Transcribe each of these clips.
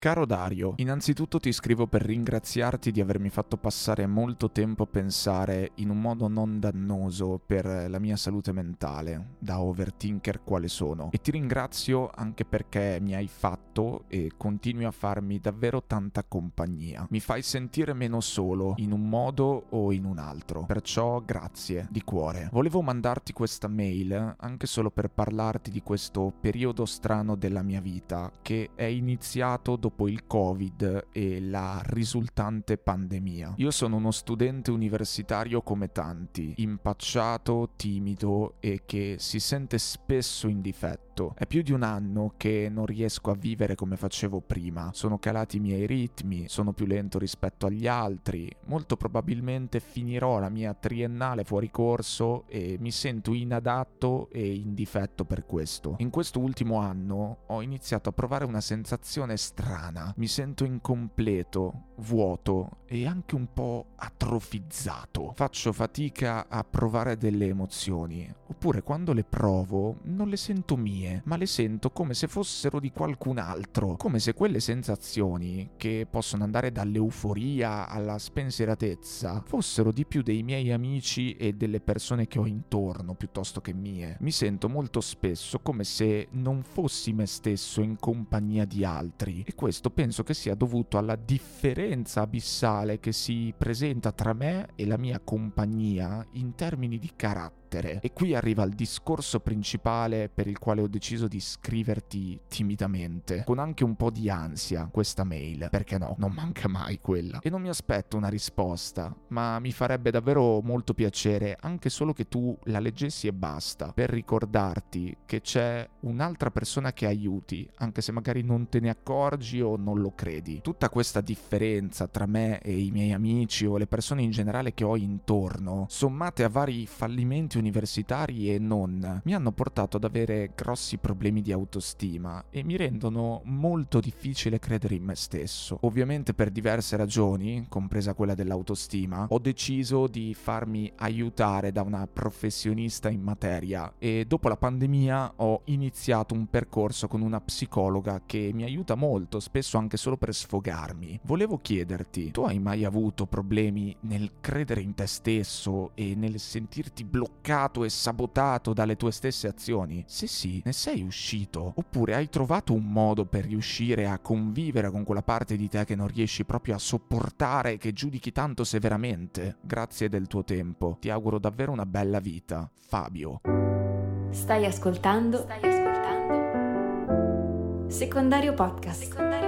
Caro Dario, innanzitutto ti scrivo per ringraziarti di avermi fatto passare molto tempo a pensare in un modo non dannoso per la mia salute mentale, da overthinker quale sono. E ti ringrazio anche perché mi hai fatto e continui a farmi davvero tanta compagnia. Mi fai sentire meno solo in un modo o in un altro. Perciò grazie di cuore. Volevo mandarti questa mail anche solo per parlarti di questo periodo strano della mia vita che è iniziato dopo dopo il Covid e la risultante pandemia. Io sono uno studente universitario come tanti, impacciato, timido e che si sente spesso in difetto tutto. È più di un anno che non riesco a vivere come facevo prima. Sono calati i miei ritmi, sono più lento rispetto agli altri. Molto probabilmente finirò la mia triennale fuori corso e mi sento inadatto e in difetto per questo. In questo ultimo anno ho iniziato a provare una sensazione strana. Mi sento incompleto, vuoto e anche un po' atrofizzato. Faccio fatica a provare delle emozioni, oppure quando le provo non le sento mie mie, ma le sento come se fossero di qualcun altro, come se quelle sensazioni, che possono andare dall'euforia alla spensieratezza, fossero di più dei miei amici e delle persone che ho intorno piuttosto che mie. Mi sento molto spesso come se non fossi me stesso in compagnia di altri e questo penso che sia dovuto alla differenza abissale che si presenta tra me e la mia compagnia in termini di carattere lettere. E qui arriva il discorso principale per il quale ho deciso di scriverti timidamente, con anche un po' di ansia questa mail, perché no, non manca mai quella. E non mi aspetto una risposta, ma mi farebbe davvero molto piacere anche solo che tu la leggessi e basta, per ricordarti che c'è un'altra persona che aiuti, anche se magari non te ne accorgi o non lo credi. Tutta questa differenza tra me e i miei amici o le persone in generale che ho intorno, sommate a vari fallimenti universitari e non mi hanno portato ad avere grossi problemi di autostima e mi rendono molto difficile credere in me stesso. Ovviamente per diverse ragioni, compresa quella dell'autostima, ho deciso di farmi aiutare da una professionista in materia e dopo la pandemia ho iniziato un percorso con una psicologa che mi aiuta molto, spesso anche solo per sfogarmi. Volevo chiederti, tu hai mai avuto problemi nel credere in te stesso e nel sentirti bloccato? Bloccato e sabotato dalle tue stesse azioni? Se sì, ne sei uscito? Oppure hai trovato un modo per riuscire a convivere con quella parte di te che non riesci proprio a sopportare e che giudichi tanto severamente? Grazie del tuo tempo. Ti auguro davvero una bella vita. Fabio. Stai ascoltando? Stai ascoltando? Secondario podcast. Secondario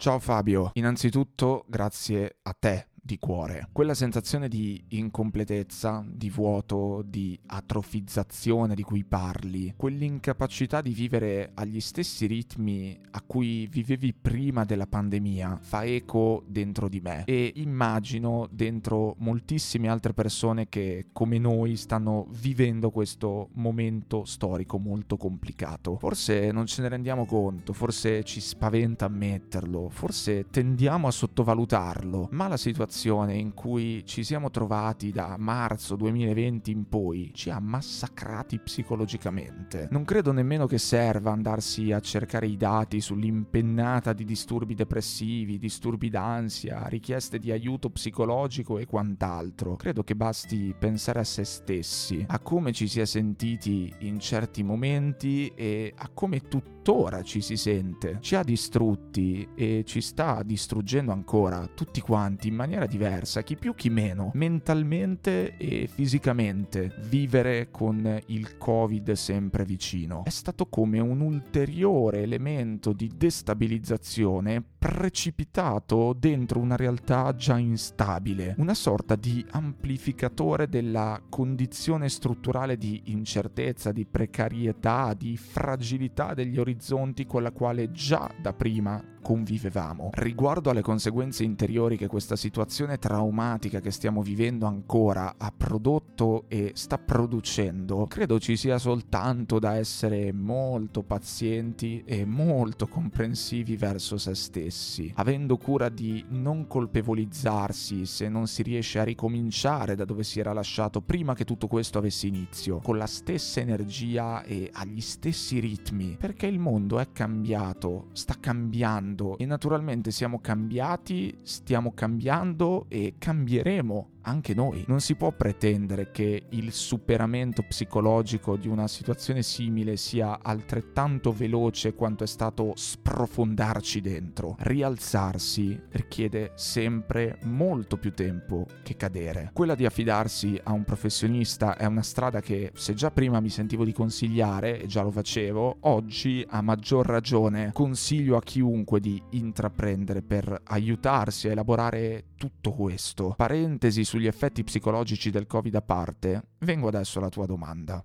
Ciao Fabio, innanzitutto grazie a te di cuore. Quella sensazione di incompletezza, di vuoto, di atrofizzazione di cui parli, quell'incapacità di vivere agli stessi ritmi a cui vivevi prima della pandemia, fa eco dentro di me e immagino dentro moltissime altre persone che come noi stanno vivendo questo momento storico molto complicato. Forse non ce ne rendiamo conto, forse ci spaventa ammetterlo, forse tendiamo a sottovalutarlo, ma la situazione situazione in cui ci siamo trovati da marzo 2020 in poi ci ha massacrati psicologicamente. Non credo nemmeno che serva andarsi a cercare i dati sull'impennata di disturbi depressivi, disturbi d'ansia, richieste di aiuto psicologico e quant'altro. Credo che basti pensare a se stessi, a come ci si è sentiti in certi momenti e a come tuttora ci si sente. Ci ha distrutti e ci sta distruggendo ancora tutti quanti in maniera diversa, chi più chi meno, mentalmente e fisicamente, vivere con il Covid sempre vicino. È stato come un ulteriore elemento di destabilizzazione precipitato dentro una realtà già instabile, una sorta di amplificatore della condizione strutturale di incertezza, di precarietà, di fragilità degli orizzonti con la quale già da prima convivevamo. Riguardo alle conseguenze interiori che questa situazione traumatica che stiamo vivendo ancora ha prodotto e sta producendo, credo ci sia soltanto da essere molto pazienti e molto comprensivi verso se stessi, avendo cura di non colpevolizzarsi se non si riesce a ricominciare da dove si era lasciato prima che tutto questo avesse inizio, con la stessa energia e agli stessi ritmi, perché il mondo è cambiato, sta cambiando cambiando e naturalmente siamo cambiati, stiamo cambiando e cambieremo anche noi. Non si può pretendere che il superamento psicologico di una situazione simile sia altrettanto veloce quanto è stato sprofondarci dentro. Rialzarsi richiede sempre molto più tempo che cadere. Quella di affidarsi a un professionista è una strada che se già prima mi sentivo di consigliare e già lo facevo, oggi a maggior ragione consiglio a chiunque di intraprendere per aiutarsi a elaborare tutto questo. Parentesi sugli effetti psicologici del Covid a parte, vengo adesso alla tua domanda.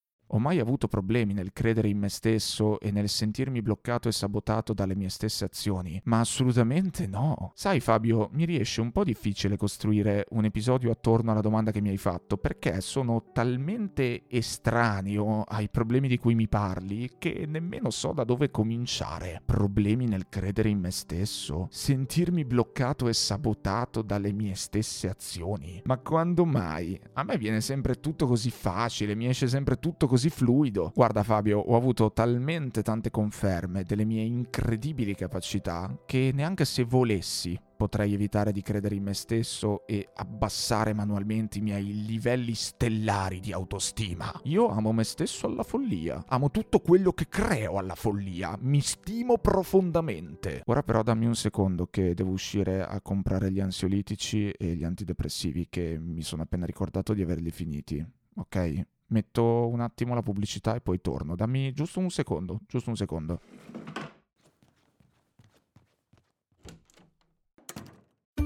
Ho mai avuto problemi nel credere in me stesso e nel sentirmi bloccato e sabotato dalle mie stesse azioni? Ma assolutamente no. Sai Fabio, mi riesce un po' difficile costruire un episodio attorno alla domanda che mi hai fatto perché sono talmente estraneo ai problemi di cui mi parli che nemmeno so da dove cominciare. Problemi nel credere in me stesso? Sentirmi bloccato e sabotato dalle mie stesse azioni? Ma quando mai? A me viene sempre tutto così facile, mi esce sempre tutto così così fluido. Guarda Fabio, ho avuto talmente tante conferme delle mie incredibili capacità che neanche se volessi potrei evitare di credere in me stesso e abbassare manualmente i miei livelli stellari di autostima. Io amo me stesso alla follia, amo tutto quello che creo alla follia, mi stimo profondamente. Ora però dammi un secondo che devo uscire a comprare gli ansiolitici e gli antidepressivi che mi sono appena ricordato di averli finiti, ok? Metto un attimo la pubblicità e poi torno. Dammi giusto un secondo, giusto un secondo.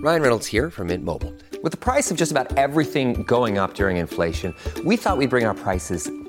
Ryan Reynolds here from Mint Mobile. With the price of just about everything going up during inflation, we thought we'd bring our prices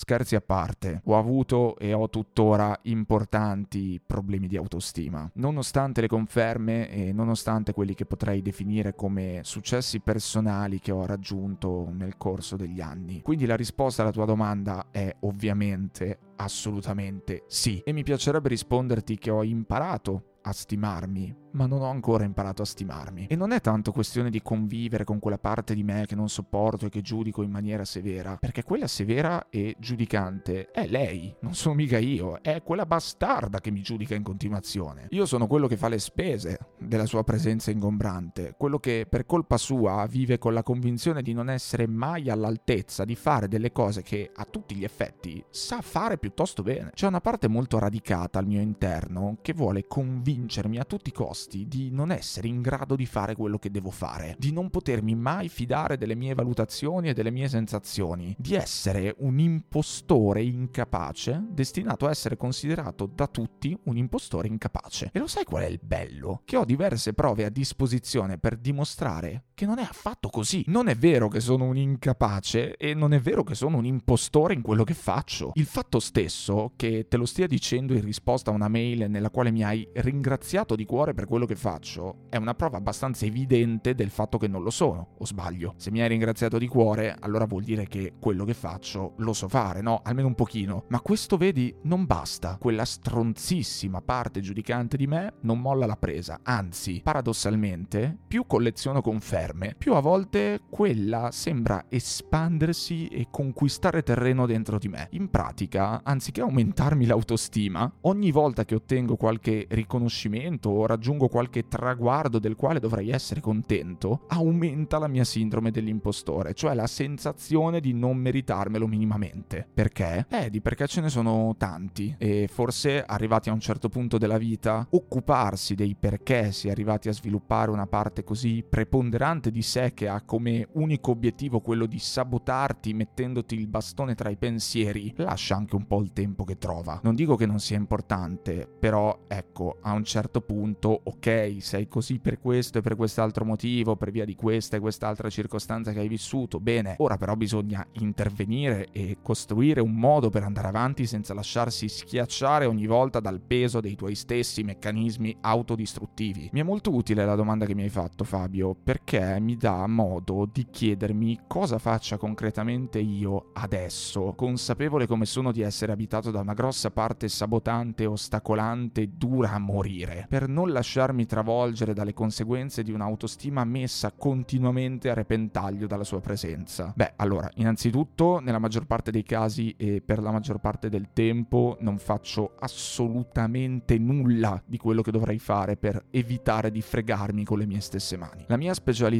Scherzi a parte, ho avuto e ho tuttora importanti problemi di autostima. Nonostante le conferme e nonostante quelli che potrei definire come successi personali che ho raggiunto nel corso degli anni. Quindi la risposta alla tua domanda è ovviamente assolutamente sì. E mi piacerebbe risponderti che ho imparato a stimarmi, ma non ho ancora imparato a stimarmi. E non è tanto questione di convivere con quella parte di me che non sopporto e che giudico in maniera severa, perché quella severa e giudicante è lei, non sono mica io, è quella bastarda che mi giudica in continuazione. Io sono quello che fa le spese della sua presenza ingombrante, quello che per colpa sua vive con la convinzione di non essere mai all'altezza di fare delle cose che a tutti gli effetti sa fare piuttosto bene. C'è una parte molto radicata al mio interno che vuole convincermi a tutti i costi di non essere in grado di fare quello che devo fare, di non potermi mai fidare delle mie valutazioni e delle mie sensazioni, di essere un impostore incapace destinato a essere considerato da tutti un impostore incapace. E lo sai qual è il bello? Che ho diverse prove a disposizione per dimostrare che non è affatto così. Non è vero che sono un incapace e non è vero che sono un impostore in quello che faccio. Il fatto stesso che te lo stia dicendo in risposta a una mail nella quale mi hai ringraziato di cuore per quello che faccio è una prova abbastanza evidente del fatto che non lo sono, o sbaglio. Se mi hai ringraziato di cuore, allora vuol dire che quello che faccio lo so fare, no? Almeno un pochino. Ma questo vedi non basta. Quella stronzissima parte giudicante di me non molla la presa, anzi, paradossalmente, più colleziono conferme, più a volte quella sembra espandersi e conquistare terreno dentro di me. In pratica, anziché aumentarmi l'autostima, ogni volta che ottengo qualche riconoscimento o raggiungo qualche traguardo del quale dovrei essere contento, aumenta la mia sindrome dell'impostore, cioè la sensazione di non meritarmelo minimamente. Perché? Eh, di perché ce ne sono tanti e forse arrivati a un certo punto della vita, occuparsi dei perché si è arrivati a sviluppare una parte così preponderante di sé che ha come unico obiettivo quello di sabotarti mettendoti il bastone tra i pensieri, lascia anche un po' il tempo che trova. Non dico che non sia importante, però ecco, a un certo punto, ok, sei così per questo e per quest'altro motivo, per via di questa e quest'altra circostanza che hai vissuto, bene, ora però bisogna intervenire e costruire un modo per andare avanti senza lasciarsi schiacciare ogni volta dal peso dei tuoi stessi meccanismi autodistruttivi. Mi è molto utile la domanda che mi hai fatto Fabio, perché mi dà modo di chiedermi cosa faccia concretamente io adesso, consapevole come sono di essere abitato da una grossa parte sabotante, ostacolante, dura a morire, per non lasciarmi travolgere dalle conseguenze di un'autostima messa continuamente a repentaglio dalla sua presenza. Beh, allora, innanzitutto, nella maggior parte dei casi e per la maggior parte del tempo non faccio assolutamente nulla di quello che dovrei fare per evitare di fregarmi con le mie stesse mani. La mia specialità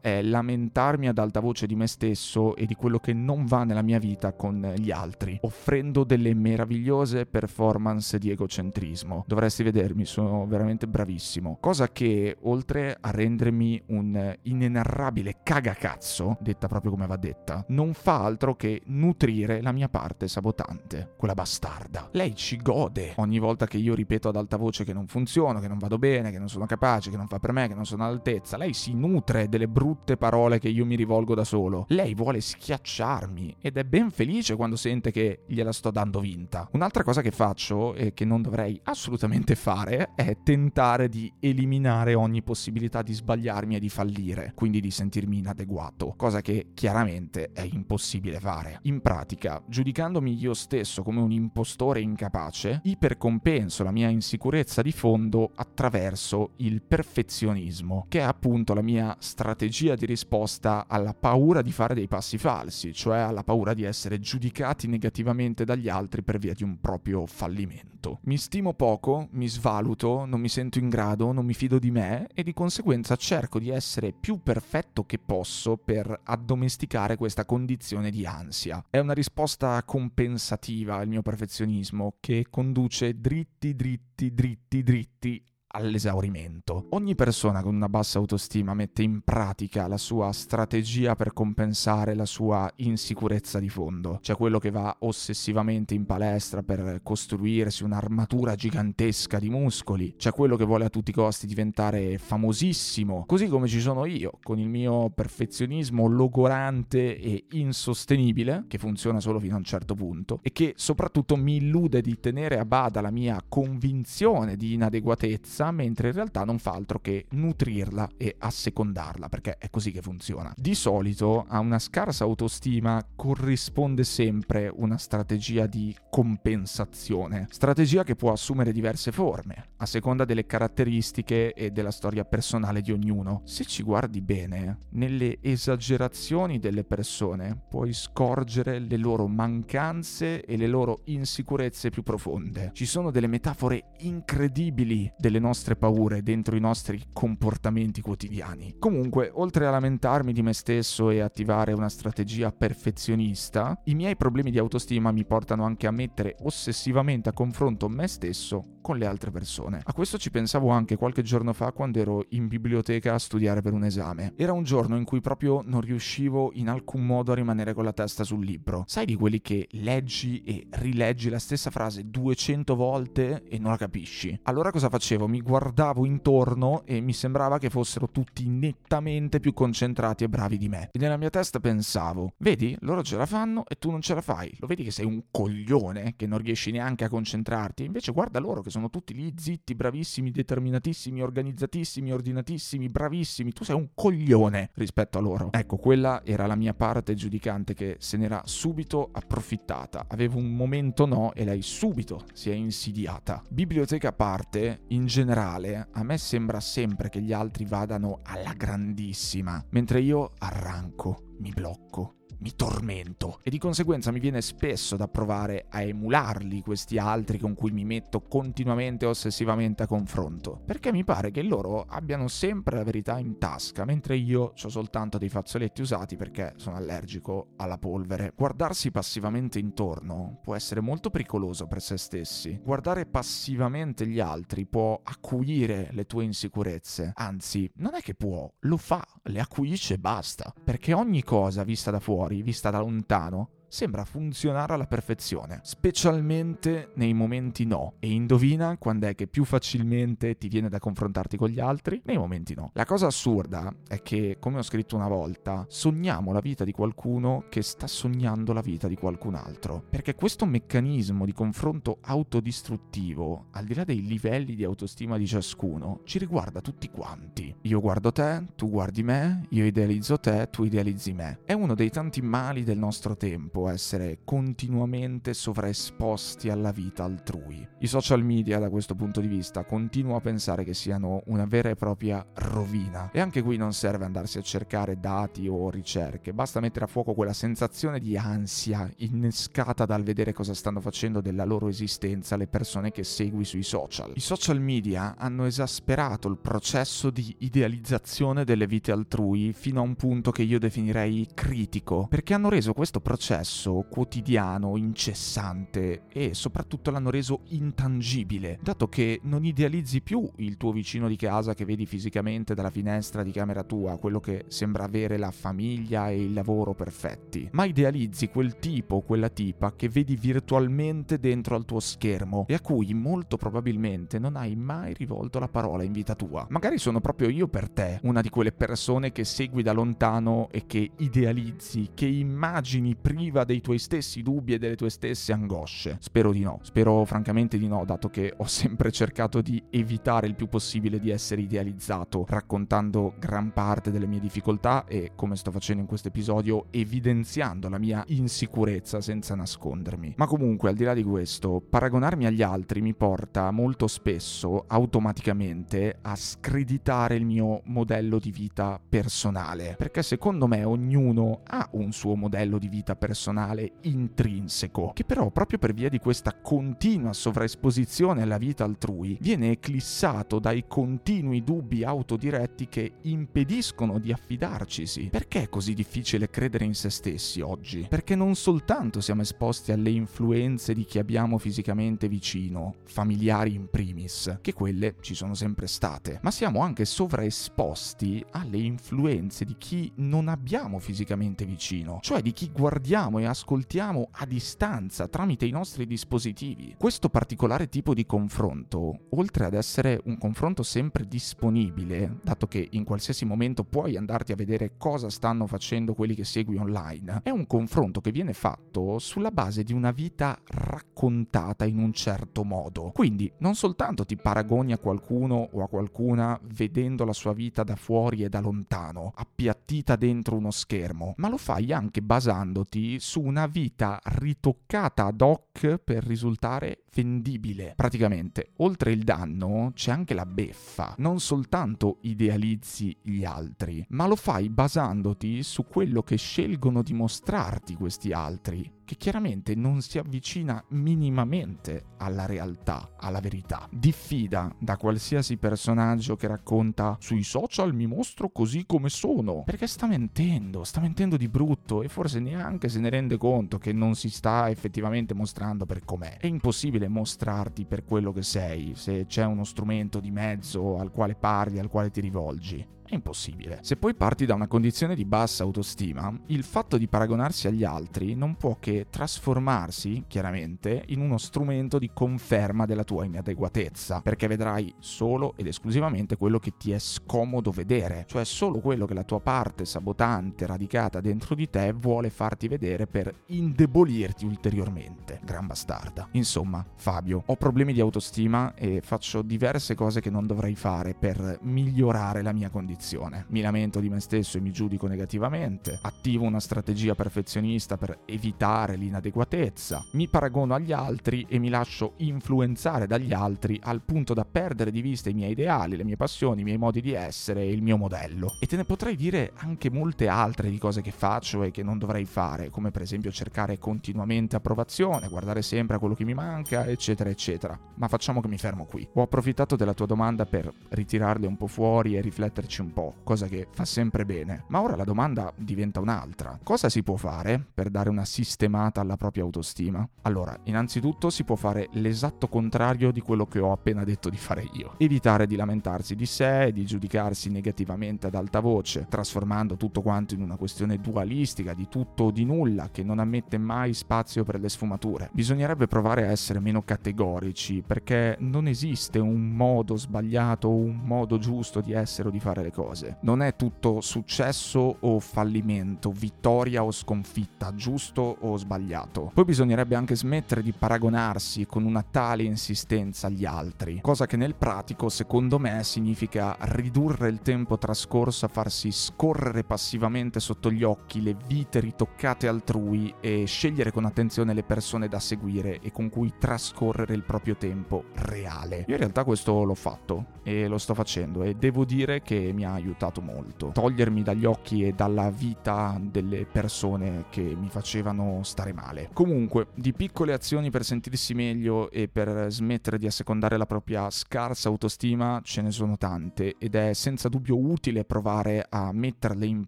è lamentarmi ad alta voce di me stesso e di quello che non va nella mia vita con gli altri, offrendo delle meravigliose performance di egocentrismo. Dovresti vedermi, sono veramente bravissimo. Cosa che, oltre a rendermi un inenarrabile cagacazzo, detta proprio come va detta, non fa altro che nutrire la mia parte sabotante, quella bastarda. Lei ci gode ogni volta che io ripeto ad alta voce che non funziono, che non vado bene, che non sono capace, che non fa per me, che non sono all'altezza. Lei si nutre delle brutte parole che io mi rivolgo da solo. Lei vuole schiacciarmi ed è ben felice quando sente che gliela sto dando vinta. Un'altra cosa che faccio e che non dovrei assolutamente fare è tentare di eliminare ogni possibilità di sbagliarmi e di fallire, quindi di sentirmi inadeguato, cosa che chiaramente è impossibile fare. In pratica, giudicandomi io stesso come un impostore incapace, ipercompenso la mia insicurezza di fondo attraverso il perfezionismo, che è appunto la mia strategia di risposta alla paura di fare dei passi falsi, cioè alla paura di essere giudicati negativamente dagli altri per via di un proprio fallimento. Mi stimo poco, mi svaluto, non mi sento in grado, non mi fido di me e di conseguenza cerco di essere più perfetto che posso per addomesticare questa condizione di ansia. È una risposta compensativa al mio perfezionismo che conduce dritti, dritti, dritti, dritti all'esaurimento. Ogni persona con una bassa autostima mette in pratica la sua strategia per compensare la sua insicurezza di fondo. C'è quello che va ossessivamente in palestra per costruirsi un'armatura gigantesca di muscoli, c'è quello che vuole a tutti i costi diventare famosissimo, così come ci sono io, con il mio perfezionismo logorante e insostenibile, che funziona solo fino a un certo punto, e che soprattutto mi illude di tenere a bada la mia convinzione di inadeguatezza, mentre in realtà non fa altro che nutrirla e assecondarla, perché è così che funziona. Di solito a una scarsa autostima corrisponde sempre una strategia di compensazione, strategia che può assumere diverse forme, a seconda delle caratteristiche e della storia personale di ognuno. Se ci guardi bene, nelle esagerazioni delle persone puoi scorgere le loro mancanze e le loro insicurezze più profonde. Ci sono delle metafore incredibili delle nostre paure dentro i nostri comportamenti quotidiani. Comunque, oltre a lamentarmi di me stesso e attivare una strategia perfezionista, i miei problemi di autostima mi portano anche a mettere ossessivamente a confronto me stesso con le altre persone. A questo ci pensavo anche qualche giorno fa quando ero in biblioteca a studiare per un esame. Era un giorno in cui proprio non riuscivo in alcun modo a rimanere con la testa sul libro. Sai di quelli che leggi e rileggi la stessa frase 200 volte e non la capisci? Allora cosa facevo? Mi guardavo intorno e mi sembrava che fossero tutti nettamente più concentrati e bravi di me. E nella mia testa pensavo, vedi, loro ce la fanno e tu non ce la fai. Lo vedi che sei un coglione, che non riesci neanche a concentrarti. Invece guarda loro che sono tutti lì zitti, bravissimi, determinatissimi, organizzatissimi, ordinatissimi, bravissimi. Tu sei un coglione rispetto a loro. Ecco, quella era la mia parte giudicante che se n'era subito approfittata. Avevo un momento no e lei subito si è insidiata. Biblioteca a parte, in generale, a me sembra sempre che gli altri vadano alla grandissima, mentre io arranco, mi blocco, mi tormento e di conseguenza mi viene spesso da provare a emularli questi altri con cui mi metto continuamente e ossessivamente a confronto, perché mi pare che loro abbiano sempre la verità in tasca, mentre io ho soltanto dei fazzoletti usati perché sono allergico alla polvere. Guardarsi passivamente intorno può essere molto pericoloso per se stessi. Guardare passivamente gli altri può acuire le tue insicurezze, anzi, non è che può, lo fa, le acuisce e basta, perché ogni cosa vista da fuori vista da lontano, sembra funzionare alla perfezione, specialmente nei momenti no. E indovina quando è che più facilmente ti viene da confrontarti con gli altri? Nei momenti no. La cosa assurda è che, come ho scritto una volta, sogniamo la vita di qualcuno che sta sognando la vita di qualcun altro. Perché questo meccanismo di confronto autodistruttivo, al di là dei livelli di autostima di ciascuno, ci riguarda tutti quanti. Io guardo te, tu guardi me, io idealizzo te, tu idealizzi me. È uno dei tanti mali del nostro tempo tempo essere continuamente sovraesposti alla vita altrui. I social media da questo punto di vista continuo a pensare che siano una vera e propria rovina e anche qui non serve andarsi a cercare dati o ricerche, basta mettere a fuoco quella sensazione di ansia innescata dal vedere cosa stanno facendo della loro esistenza le persone che segui sui social. I social media hanno esasperato il processo di idealizzazione delle vite altrui fino a un punto che io definirei critico, perché hanno reso questo processo processo quotidiano, incessante e soprattutto l'hanno reso intangibile, dato che non idealizzi più il tuo vicino di casa che vedi fisicamente dalla finestra di camera tua, quello che sembra avere la famiglia e il lavoro perfetti, ma idealizzi quel tipo o quella tipa che vedi virtualmente dentro al tuo schermo e a cui molto probabilmente non hai mai rivolto la parola in vita tua. Magari sono proprio io per te, una di quelle persone che segui da lontano e che idealizzi, che immagini priva priva dei tuoi stessi dubbi e delle tue stesse angosce? Spero di no, spero francamente di no, dato che ho sempre cercato di evitare il più possibile di essere idealizzato, raccontando gran parte delle mie difficoltà e, come sto facendo in questo episodio, evidenziando la mia insicurezza senza nascondermi. Ma comunque, al di là di questo, paragonarmi agli altri mi porta molto spesso, automaticamente, a screditare il mio modello di vita personale, perché secondo me ognuno ha un suo modello di vita personale personale intrinseco, che però proprio per via di questa continua sovraesposizione alla vita altrui viene eclissato dai continui dubbi autodiretti che impediscono di affidarcisi. Perché è così difficile credere in se stessi oggi? Perché non soltanto siamo esposti alle influenze di chi abbiamo fisicamente vicino, familiari in primis, che quelle ci sono sempre state, ma siamo anche sovraesposti alle influenze di chi non abbiamo fisicamente vicino, cioè di chi guardiamo e ascoltiamo a distanza tramite i nostri dispositivi. Questo particolare tipo di confronto, oltre ad essere un confronto sempre disponibile, dato che in qualsiasi momento puoi andarti a vedere cosa stanno facendo quelli che segui online, è un confronto che viene fatto sulla base di una vita raccontata in un certo modo. Quindi non soltanto ti paragoni a qualcuno o a qualcuna vedendo la sua vita da fuori e da lontano, appiattita dentro uno schermo, ma lo fai anche basandoti su una vita ritoccata ad hoc per risultare vendibile. Praticamente, oltre il danno, c'è anche la beffa. Non soltanto idealizzi gli altri, ma lo fai basandoti su quello che scelgono di mostrarti questi altri che chiaramente non si avvicina minimamente alla realtà, alla verità. Diffida da qualsiasi personaggio che racconta sui social mi mostro così come sono, perché sta mentendo, sta mentendo di brutto e forse neanche se ne rende conto che non si sta effettivamente mostrando per com'è. È impossibile mostrarti per quello che sei se c'è uno strumento di mezzo al quale parli, al quale ti rivolgi. È impossibile. Se poi parti da una condizione di bassa autostima, il fatto di paragonarsi agli altri non può che trasformarsi, chiaramente, in uno strumento di conferma della tua inadeguatezza, perché vedrai solo ed esclusivamente quello che ti è scomodo vedere, cioè solo quello che la tua parte sabotante radicata dentro di te vuole farti vedere per indebolirti ulteriormente. Gran bastarda. Insomma, Fabio, ho problemi di autostima e faccio diverse cose che non dovrei fare per migliorare la mia condizione. Mi lamento di me stesso e mi giudico negativamente, attivo una strategia perfezionista per evitare l'inadeguatezza, mi paragono agli altri e mi lascio influenzare dagli altri al punto da perdere di vista i miei ideali, le mie passioni, i miei modi di essere e il mio modello. E te ne potrei dire anche molte altre di cose che faccio e che non dovrei fare, come per esempio cercare continuamente approvazione, guardare sempre a quello che mi manca, eccetera, eccetera. Ma facciamo che mi fermo qui. Ho approfittato della tua domanda per ritirarle un po' fuori e rifletterci un po', cosa che fa sempre bene. Ma ora la domanda diventa un'altra. Cosa si può fare per dare una sistemata alla propria autostima? Allora, innanzitutto si può fare l'esatto contrario di quello che ho appena detto di fare io. Evitare di lamentarsi di sé e di giudicarsi negativamente ad alta voce, trasformando tutto quanto in una questione dualistica di tutto o di nulla che non ammette mai spazio per le sfumature. Bisognerebbe provare a essere meno categorici perché non esiste un modo sbagliato o un modo giusto di essere o di fare le cose. Non è tutto successo o fallimento, vittoria o sconfitta, giusto o sbagliato. Poi bisognerebbe anche smettere di paragonarsi con una tale insistenza agli altri, cosa che nel pratico secondo me significa ridurre il tempo trascorso a farsi scorrere passivamente sotto gli occhi le vite ritoccate altrui e scegliere con attenzione le persone da seguire e con cui trascorrere il proprio tempo reale. Io in realtà questo l'ho fatto e lo sto facendo e devo dire che mi ha aiutato molto. Togliermi dagli occhi e dalla vita delle persone che mi facevano stare male. Comunque, di piccole azioni per sentirsi meglio e per smettere di assecondare la propria scarsa autostima ce ne sono tante ed è senza dubbio utile provare a metterle in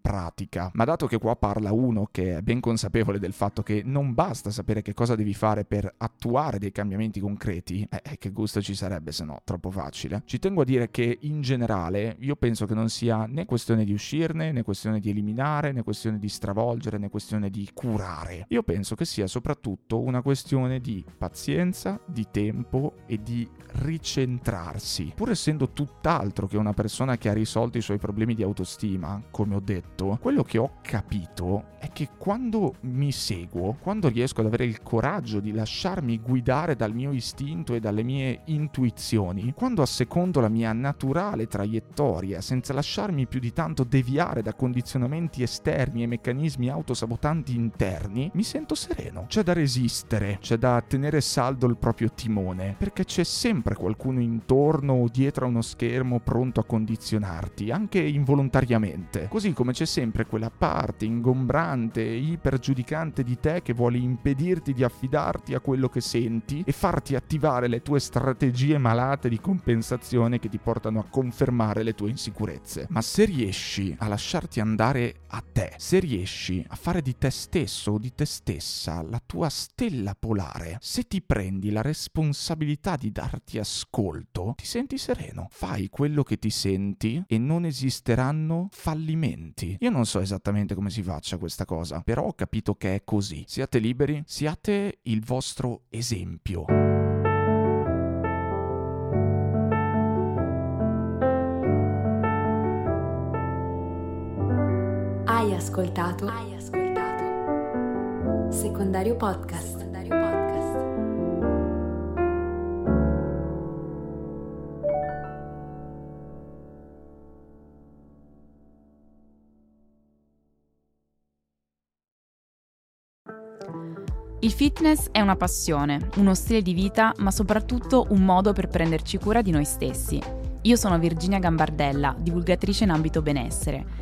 pratica. Ma dato che qua parla uno che è ben consapevole del fatto che non basta sapere che cosa devi fare per attuare dei cambiamenti concreti, eh che gusto ci sarebbe se no, troppo facile. Ci tengo a dire che in generale io penso che non sia né questione di uscirne, né questione di eliminare, né questione di stravolgere, né questione di curare. Io penso che sia soprattutto una questione di pazienza, di tempo e di ricentrarsi. Pur essendo tutt'altro che una persona che ha risolto i suoi problemi di autostima, come ho detto, quello che ho capito è che quando mi seguo, quando riesco ad avere il coraggio di lasciarmi guidare dal mio istinto e dalle mie intuizioni, quando assecondo la mia naturale traiettoria senza lasciarmi più di tanto deviare da condizionamenti esterni e meccanismi autosabotanti interni, mi sento sereno. C'è da resistere, c'è da tenere saldo il proprio timone, perché c'è sempre qualcuno intorno o dietro a uno schermo pronto a condizionarti, anche involontariamente. Così come c'è sempre quella parte ingombrante e ipergiudicante di te che vuole impedirti di affidarti a quello che senti e farti attivare le tue strategie malate di compensazione che ti portano a confermare le tue insicurezze. Ma se riesci a lasciarti andare a te, se riesci a fare di te stesso o di te stessa la tua stella polare, se ti prendi la responsabilità di darti ascolto, ti senti sereno, fai quello che ti senti e non esisteranno fallimenti. Io non so esattamente come si faccia questa cosa, però ho capito che è così. Siate liberi, siate il vostro esempio. Hai ascoltato? Hai ascoltato? Secondario Podcast. Secondario Podcast. Il fitness è una passione, uno stile di vita, ma soprattutto un modo per prenderci cura di noi stessi. Io sono Virginia Gambardella, divulgatrice in ambito benessere.